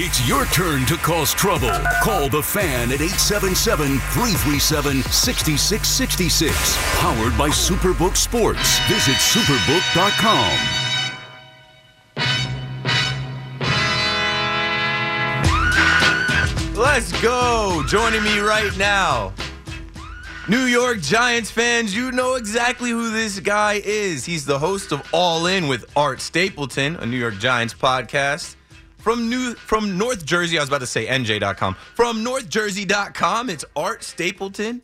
It's your turn to cause trouble. Call the fan at 877 337 6666. Powered by Superbook Sports. Visit superbook.com. Let's go. Joining me right now. New York Giants fans, you know exactly who this guy is. He's the host of All In with Art Stapleton, a New York Giants podcast. From New from North Jersey, I was about to say NJ.com. From NorthJersey.com, it's Art Stapleton,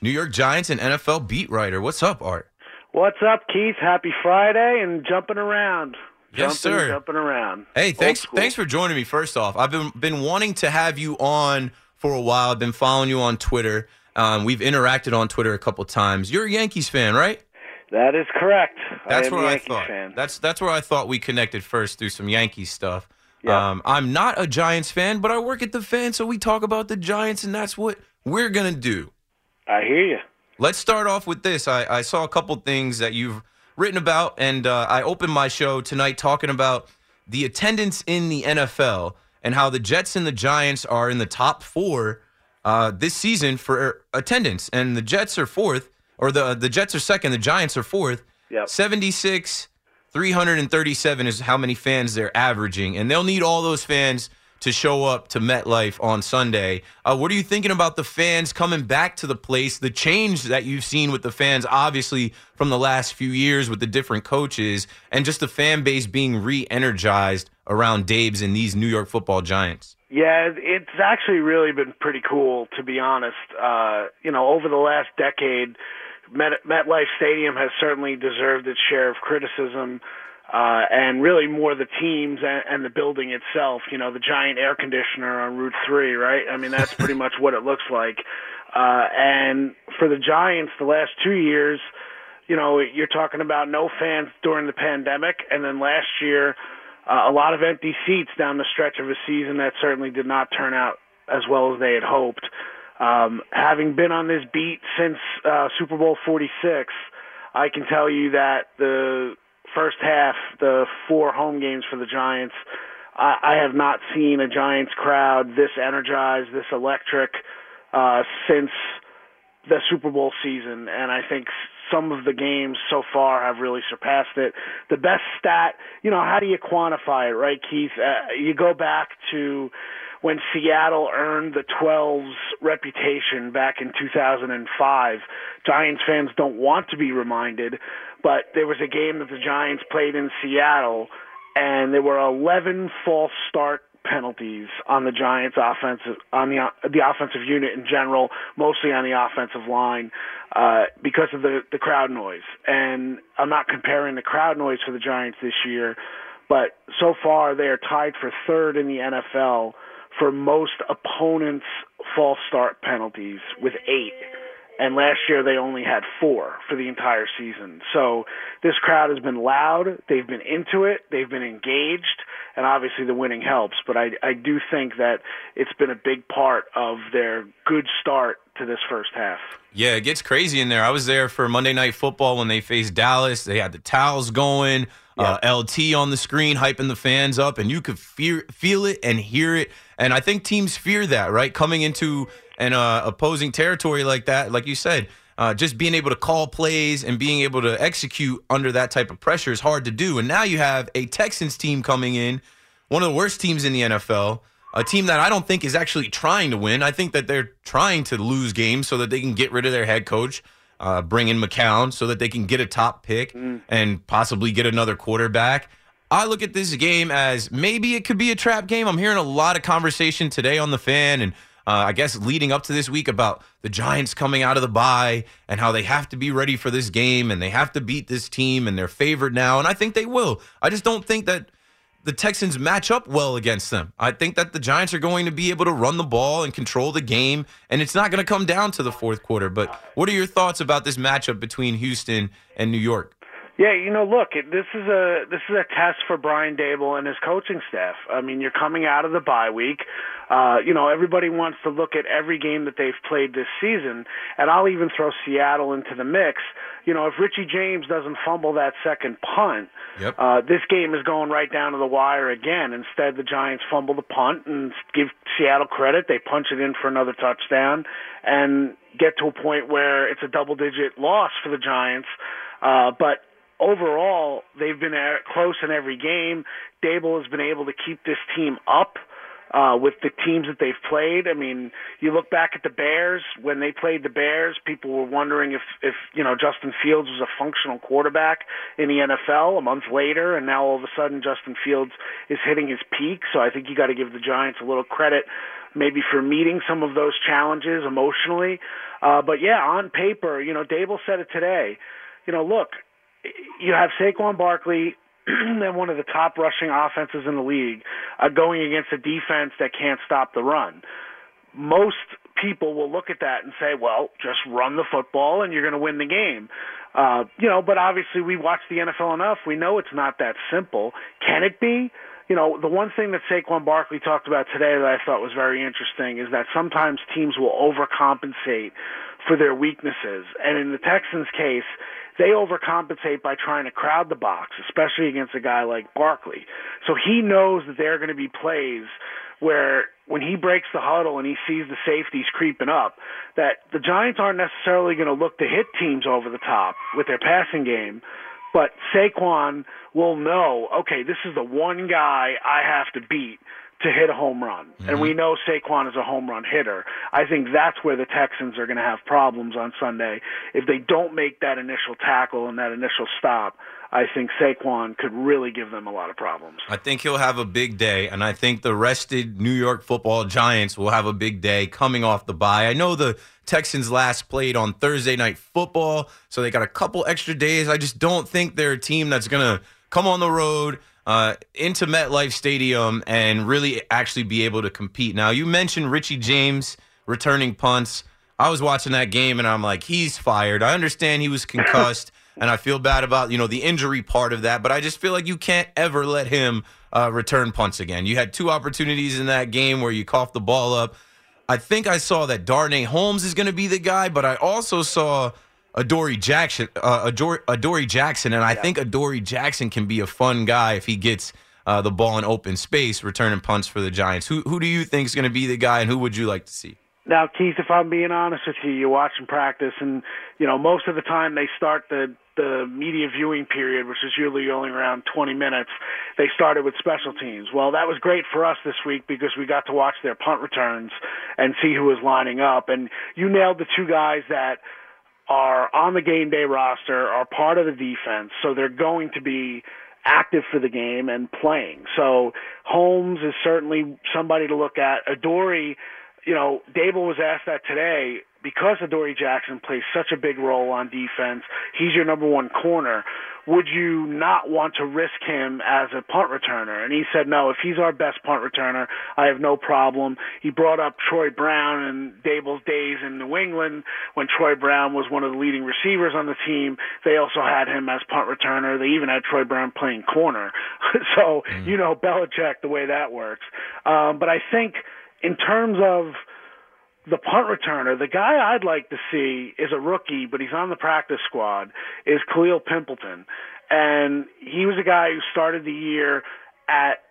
New York Giants and NFL beat writer. What's up, Art? What's up, Keith? Happy Friday and jumping around. Yes, jumping, sir. Jumping around. Hey, thanks thanks for joining me. First off, I've been been wanting to have you on for a while. I've been following you on Twitter. Um, we've interacted on Twitter a couple times. You're a Yankees fan, right? That is correct. That's I where I thought. fan. That's that's where I thought we connected first through some Yankees stuff. Yeah. Um, I'm not a Giants fan, but I work at the fan, so we talk about the Giants, and that's what we're gonna do. I hear you. Let's start off with this. I, I saw a couple things that you've written about, and uh, I opened my show tonight talking about the attendance in the NFL and how the Jets and the Giants are in the top four uh, this season for attendance, and the Jets are fourth, or the the Jets are second, the Giants are fourth. Yep. 76, 337 is how many fans they're averaging, and they'll need all those fans to show up to MetLife on Sunday. Uh, what are you thinking about the fans coming back to the place? The change that you've seen with the fans, obviously from the last few years with the different coaches, and just the fan base being re-energized around Dave's and these New York Football Giants. Yeah, it's actually really been pretty cool, to be honest. Uh, you know, over the last decade, Met, MetLife Stadium has certainly deserved its share of criticism. Uh, and really more the teams and, and the building itself. You know, the giant air conditioner on Route Three, right? I mean, that's pretty much what it looks like. Uh, and for the Giants, the last two years, you know, you're talking about no fans during the pandemic, and then last year, uh, a lot of empty seats down the stretch of a season that certainly did not turn out as well as they had hoped. Um, having been on this beat since uh, Super Bowl 46, I can tell you that the first half, the four home games for the Giants, I, I have not seen a Giants crowd this energized, this electric uh, since the Super Bowl season, and I think some of the games so far have really surpassed it. The best stat, you know, how do you quantify it, right, Keith? Uh, you go back to when Seattle earned the 12's reputation back in 2005. Giants fans don't want to be reminded, but there was a game that the Giants played in Seattle, and there were 11 false start penalties on the Giants offensive on the the offensive unit in general, mostly on the offensive line, uh, because of the the crowd noise. And I'm not comparing the crowd noise for the Giants this year, but so far they are tied for third in the NFL for most opponents' false start penalties with eight. And last year they only had four for the entire season. So this crowd has been loud. They've been into it. They've been engaged. And obviously the winning helps. But I, I do think that it's been a big part of their good start to this first half. Yeah, it gets crazy in there. I was there for Monday Night Football when they faced Dallas. They had the towels going, uh, LT on the screen, hyping the fans up, and you could fear, feel it and hear it. And I think teams fear that, right? Coming into an uh, opposing territory like that, like you said, uh, just being able to call plays and being able to execute under that type of pressure is hard to do. And now you have a Texans team coming in one of the worst teams in the NFL. A team that I don't think is actually trying to win. I think that they're trying to lose games so that they can get rid of their head coach, uh, bring in McCown so that they can get a top pick mm. and possibly get another quarterback. I look at this game as maybe it could be a trap game. I'm hearing a lot of conversation today on the fan and uh, I guess leading up to this week about the Giants coming out of the bye and how they have to be ready for this game and they have to beat this team and they're favored now. And I think they will. I just don't think that the Texans match up well against them. I think that the Giants are going to be able to run the ball and control the game, and it's not going to come down to the fourth quarter. But what are your thoughts about this matchup between Houston and New York? Yeah, you know, look, this is a this is a test for Brian Daboll and his coaching staff. I mean, you're coming out of the bye week. Uh, you know, everybody wants to look at every game that they've played this season, and I'll even throw Seattle into the mix. You know, if Richie James doesn't fumble that second punt, yep. uh, this game is going right down to the wire again. Instead, the Giants fumble the punt and give Seattle credit. They punch it in for another touchdown and get to a point where it's a double-digit loss for the Giants. Uh, but overall, they've been close in every game. Daboll has been able to keep this team up uh, with the teams that they've played. I mean, you look back at the Bears when they played the Bears. People were wondering if, if you know Justin Fields was a functional quarterback in the NFL. A month later, and now all of a sudden Justin Fields is hitting his peak. So I think you got to give the Giants a little credit, maybe for meeting some of those challenges emotionally. Uh, but yeah, on paper, you know, Daboll said it today. You know, look, you have Saquon Barkley and one of the top rushing offenses in the league uh, going against a defense that can't stop the run. Most people will look at that and say, well, just run the football and you're going to win the game. Uh, you know, but obviously we watch the NFL enough. We know it's not that simple. Can it be? You know, the one thing that Saquon Barkley talked about today that I thought was very interesting is that sometimes teams will overcompensate for their weaknesses. And in the Texans' case, they overcompensate by trying to crowd the box, especially against a guy like Barkley. So he knows that there are going to be plays where when he breaks the huddle and he sees the safeties creeping up, that the Giants aren't necessarily going to look to hit teams over the top with their passing game, but Saquon will know, okay, this is the one guy I have to beat to hit a home run. Mm-hmm. And we know Saquon is a home run hitter. I think that's where the Texans are going to have problems on Sunday. If they don't make that initial tackle and that initial stop, I think Saquon could really give them a lot of problems. I think he'll have a big day, and I think the rested New York football Giants will have a big day coming off the bye. I know the Texans last played on Thursday night football, so they got a couple extra days. I just don't think they're a team that's going to come on the road – uh, into MetLife Stadium and really actually be able to compete. Now, you mentioned Richie James returning punts. I was watching that game and I'm like, he's fired. I understand he was concussed and I feel bad about you know the injury part of that, but I just feel like you can't ever let him uh, return punts again. You had two opportunities in that game where you coughed the ball up. I think I saw that Darnay Holmes is going to be the guy, but I also saw Adoree Jackson, uh, Adoree, Adoree Jackson, and I yeah. think Adoree Jackson can be a fun guy if he gets uh, the ball in open space, returning punts for the Giants. Who who do you think is going to be the guy, and who would you like to see? Now, Keith, if I'm being honest with you, you watch them practice, and you know most of the time they start the the media viewing period, which is usually only around 20 minutes. They started with special teams. Well, that was great for us this week because we got to watch their punt returns and see who was lining up. And you nailed the two guys that are on the game day roster, are part of the defense, so they're going to be active for the game and playing. So Holmes is certainly somebody to look at. Adoree, you know, Daboll was asked that today because Adoree Jackson plays such a big role on defense. He's your number one corner would you not want to risk him as a punt returner? And he said, no, if he's our best punt returner, I have no problem. He brought up Troy Brown and Daboll's days in New England when Troy Brown was one of the leading receivers on the team. They also had him as punt returner. They even had Troy Brown playing corner. so, mm. you know, Belichick, the way that works. Um, but I think in terms of – the punt returner, the guy I'd like to see is a rookie, but he's on the practice squad, is Kalil Pimpleton. And he was a guy who started the year at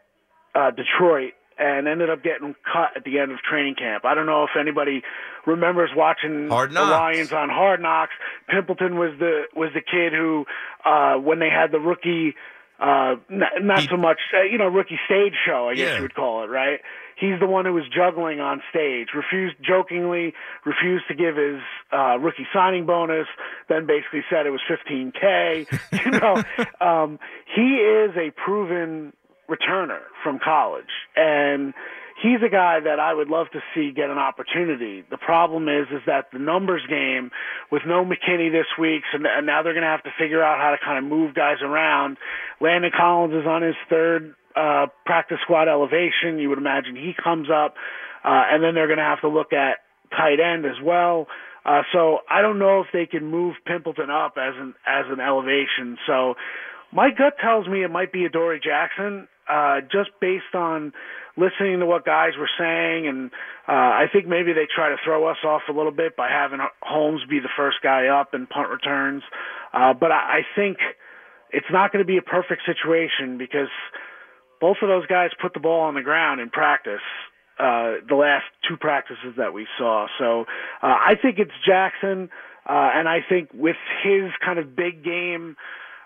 uh, Detroit and ended up getting cut at the end of training camp. I don't know if anybody remembers watching the Lions on Hard Knocks. Pimpleton was the was the kid who, uh, when they had the rookie Uh, not, not He- so much, uh, you know, rookie stage show, I guess Yeah. you would call it, right? He's the one who was juggling on stage, refused jokingly, refused to give his uh, rookie signing bonus, then basically said it was 15k. you know, um, he is a proven returner from college, and he's a guy that I would love to see get an opportunity. The problem is, is that the numbers game with no McKinney this week, so and now they're going to have to figure out how to kind of move guys around. Landon Collins is on his third uh, practice squad elevation. You would imagine he comes up, uh, and then they're going to have to look at tight end as well. Uh, so I don't know if they can move Pimpleton up as an as an elevation. So my gut tells me it might be Adoree Jackson, uh, just based on listening to what guys were saying, and uh, I think maybe they try to throw us off a little bit by having Holmes be the first guy up in punt returns. Uh, but I, I think it's not going to be a perfect situation because both of those guys put the ball on the ground in practice. Uh, the last two practices that we saw. So uh, I think it's Jackson, uh, and I think with his kind of big game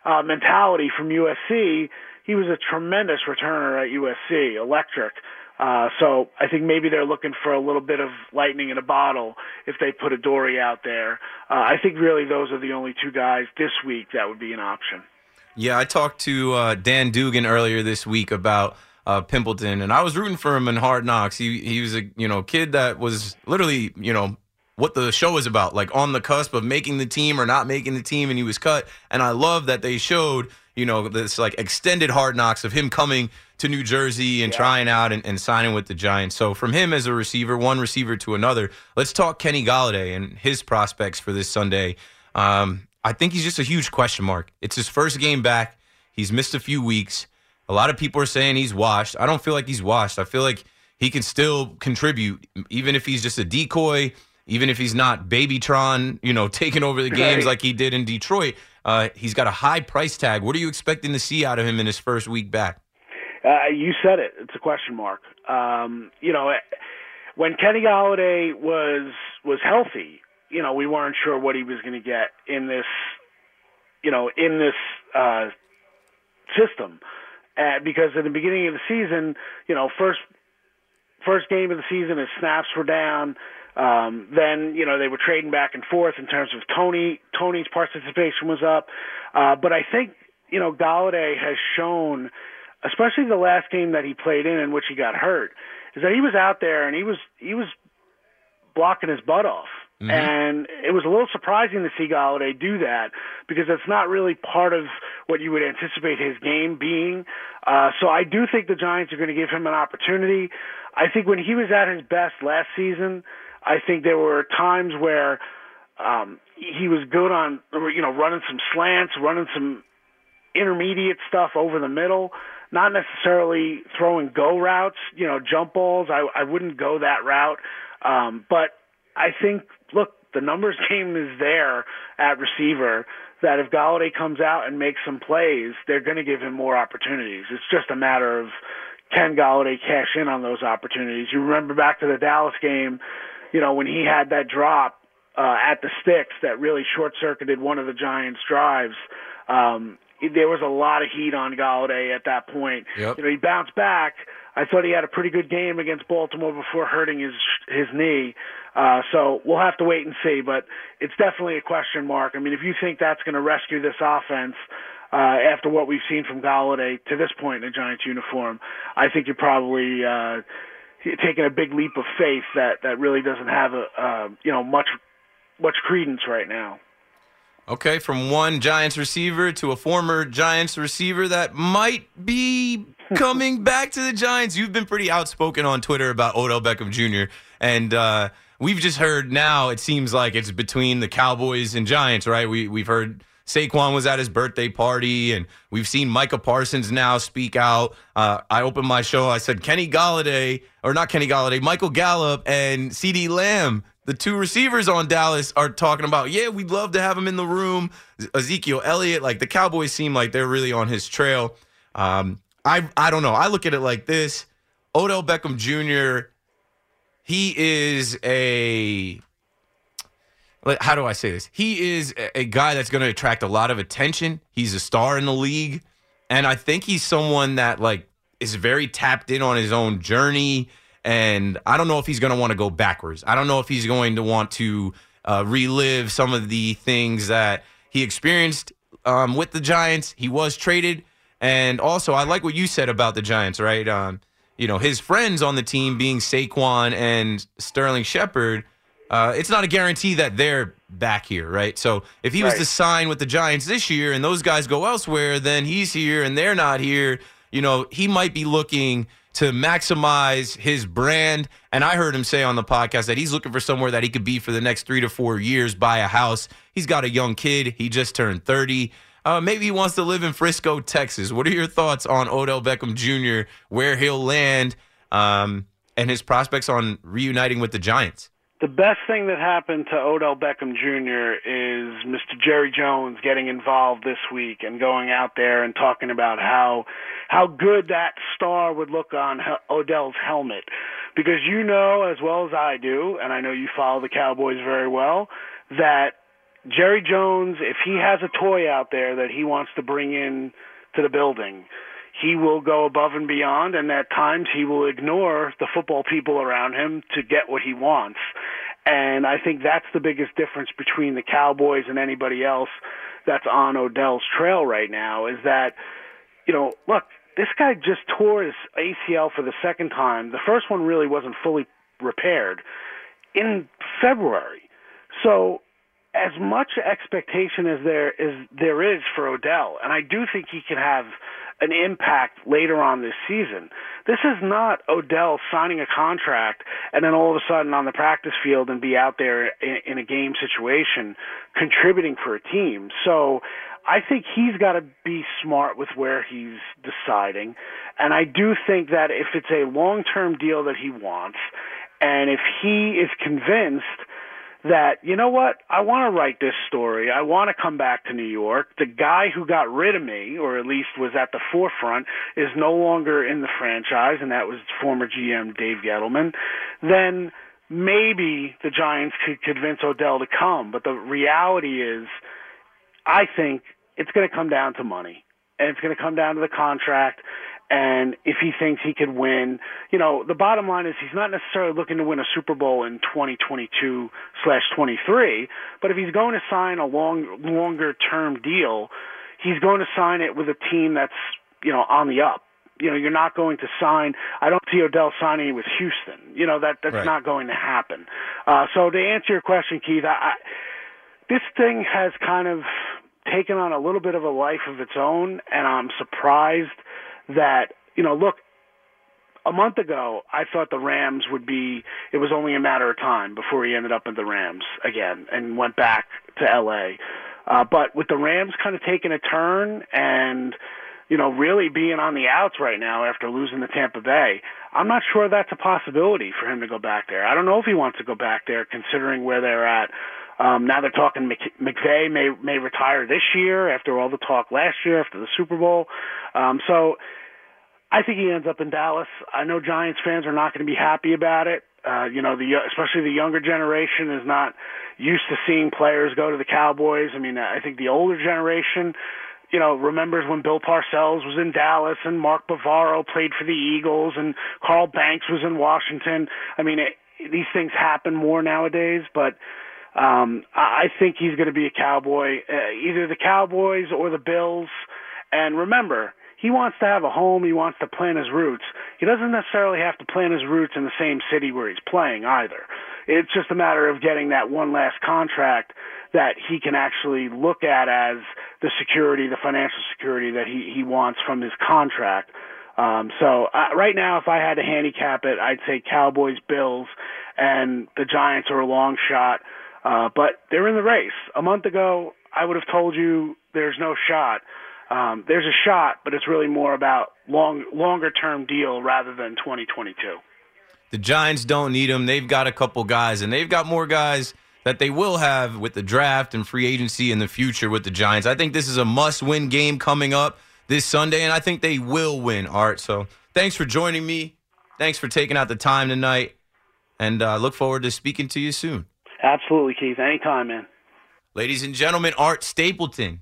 uh, mentality from USC, he was a tremendous returner at USC, electric. Uh, so I think maybe they're looking for a little bit of lightning in a bottle if they put Adoree out there. Uh, I think really those are the only two guys this week that would be an option. Yeah, I talked to uh, Dan Duggan earlier this week about uh, Pimpleton, and I was rooting for him in Hard Knocks. He he was a you know kid that was literally you know what the show is about, like on the cusp of making the team or not making the team, and he was cut. And I love that they showed you know this like extended Hard Knocks of him coming to New Jersey and trying out and, and signing with the Giants. So from him as a receiver, one receiver to another, let's talk Kenny Golladay and his prospects for this Sunday. Um, I think he's just a huge question mark. It's his first game back. He's missed a few weeks. A lot of people are saying he's washed. I don't feel like he's washed. I feel like he can still contribute, even if he's just a decoy, even if he's not Babytron, you know, taking over the games Right. like he did in Detroit. Uh, he's got a high price tag. What are you expecting to see out of him in his first week back? Uh, you said it. It's a question mark. Um, you know, when Kenny Golladay was was healthy, you know, we weren't sure what he was going to get in this, you know, in this uh, system, uh, because at the beginning of the season, you know, first first game of the season, his snaps were down. Um, then you know they were trading back and forth in terms of Toney. Toney's participation was up, uh, but I think you know Golladay has shown, especially the last game that he played in, in which he got hurt, is that he was out there and he was he was blocking his butt off. And it was a little surprising to see Golladay do that because it's not really part of what you would anticipate his game being. Uh, so I do think the Giants are going to give him an opportunity. I think when he was at his best last season, I think there were times where um, he was good on, you know, running some slants, running some intermediate stuff over the middle, not necessarily throwing go routes, you know, jump balls. I, I wouldn't go that route. Um, but I think, look, the numbers game is there at receiver that if Golladay comes out and makes some plays, they're going to give him more opportunities. It's just a matter of can Golladay cash in on those opportunities. You remember back to the Dallas game, you know, when he had that drop uh, at the sticks that really short circuited one of the Giants' drives. Um, there was a lot of heat on Golladay at that point. Yep. You know, he bounced back. I thought he had a pretty good game against Baltimore before hurting his his knee. Uh, so we'll have to wait and see, but it's definitely a question mark. I mean, if you think that's going to rescue this offense uh, after what we've seen from Golladay to this point in a Giants uniform, I think you're probably uh, taking a big leap of faith that that really doesn't have a uh, you know much much credence right now. Okay, from one Giants receiver to a former Giants receiver that might be coming back to the Giants. You've been pretty outspoken on Twitter about Odell Beckham Jr. and uh, we've just heard now. It seems like it's between the Cowboys and Giants, right? We we've heard Saquon was at his birthday party, and we've seen Micah Parsons now speak out. Uh, I opened my show. I said Kenny Golladay, or not Kenny Golladay, Michael Gallup and CeeDee Lamb the two receivers on Dallas are talking about, yeah, we'd love to have him in the room. Ezekiel Elliott, like the Cowboys seem like they're really on his trail. Um, I I don't know. I look at it like this: Odell Beckham Jr. He is a how do I say this? He is a- guy that's going to attract a lot of attention. He's a star in the league. and I think he's someone that like is very tapped in on his own journey. And I don't know if he's going to want to go backwards. I don't know if he's going to want to uh, relive some of the things that he experienced um, with the Giants. He was traded, and also I like what you said about the Giants, right? Um, you know, his friends on the team being Saquon and Sterling Shepard. Uh, it's not a guarantee that they're back here, right? So if he was to sign with the Giants this year and those guys go elsewhere, then he's here and they're not here. You know, he might be looking to maximize his brand. And I heard him say on the podcast that he's looking for somewhere that he could be for the next three to four years, buy a house. He's got a young kid. He just turned 30. Uh, maybe he wants to live in Frisco, Texas. What are your thoughts on Odell Beckham Jr., where he'll land, um, and his prospects on reuniting with the Giants? The best thing that happened to Odell Beckham Jr. is Mr. Jerry Jones getting involved this week and going out there and talking about how how good that star would look on Odell's helmet. Because you know as well as I do, and I know you follow the Cowboys very well, that Jerry Jones, if he has a toy out there that he wants to bring in to the building, he will go above and beyond, and at times he will ignore the football people around him to get what he wants. And I think that's the biggest difference between the Cowboys and anybody else that's on Odell's trail right now is that, you know, look, this guy just tore his ACL for the second time. The first one really wasn't fully repaired in February. So as much expectation as there is there is for Odell, and I do think he can have an impact later on this season. This is not Odell signing a contract and then all of a sudden on the practice field and be out there in, in a game situation contributing for a team. So I think he's got to be smart with where he's deciding. And I do think that if it's a long term deal that he wants, and if he is convinced that, you know what, I want to write this story. I want to come back to New York. The guy who got rid of me, or at least was at the forefront, is no longer in the franchise, and that was former GM Dave Gettleman. Then maybe the Giants could convince Odell to come. But the reality is, I think it's going to come down to money, and it's going to come down to the contract. And if he thinks he could win, you know, the bottom line is he's not necessarily looking to win a Super Bowl in 2022 slash 23. But if he's going to sign a long, longer term deal, he's going to sign it with a team that's, you know, on the up. You know, you're not going to sign. I don't see Odell signing with Houston. You know that that's Right. not going to happen. Uh, so to answer your question, Keith, I, I, this thing has kind of taken on a little bit of a life of its own, and I'm surprised that you know, look, a month ago, I thought the Rams would be. It was only a matter of time before he ended up at the Rams again and went back to L.A. Uh, but with the Rams kind of taking a turn and you know really being on the outs right now after losing to Tampa Bay, I'm not sure that's a possibility for him to go back there. I don't know if he wants to go back there considering where they're at. Um, now they're talking Mc, McVay may may retire this year after all the talk last year after the Super Bowl. Um, so I think he ends up in Dallas. I know Giants fans are not going to be happy about it. Uh, you know, the especially the younger generation is not used to seeing players go to the Cowboys. I mean, I think the older generation, you know, remembers when Bill Parcells was in Dallas and Mark Bavaro played for the Eagles and Carl Banks was in Washington. I mean, it, these things happen more nowadays, but um, I think he's going to be a Cowboy, uh, either the Cowboys or the Bills. And remember, he wants to have a home. He wants to plant his roots. He doesn't necessarily have to plant his roots in the same city where he's playing either. It's just a matter of getting that one last contract that he can actually look at as the security, the financial security that he, he wants from his contract. Um, so uh, right now, if I had to handicap it, I'd say Cowboys, Bills, and the Giants are a long shot. Uh, but they're in the race. A month ago, I would have told you there's no shot. Um, there's a shot, but it's really more about long, longer term deal rather than 2022. The Giants don't need him. They've got a couple guys, and they've got more guys that they will have with the draft and free agency in the future with the Giants. I think this is a must win game coming up this Sunday, and I think they will win, Art. So thanks for joining me. Thanks for taking out the time tonight, and uh, look forward to speaking to you soon. Absolutely, Keith. Anytime, man. Ladies and gentlemen, Art Stapleton.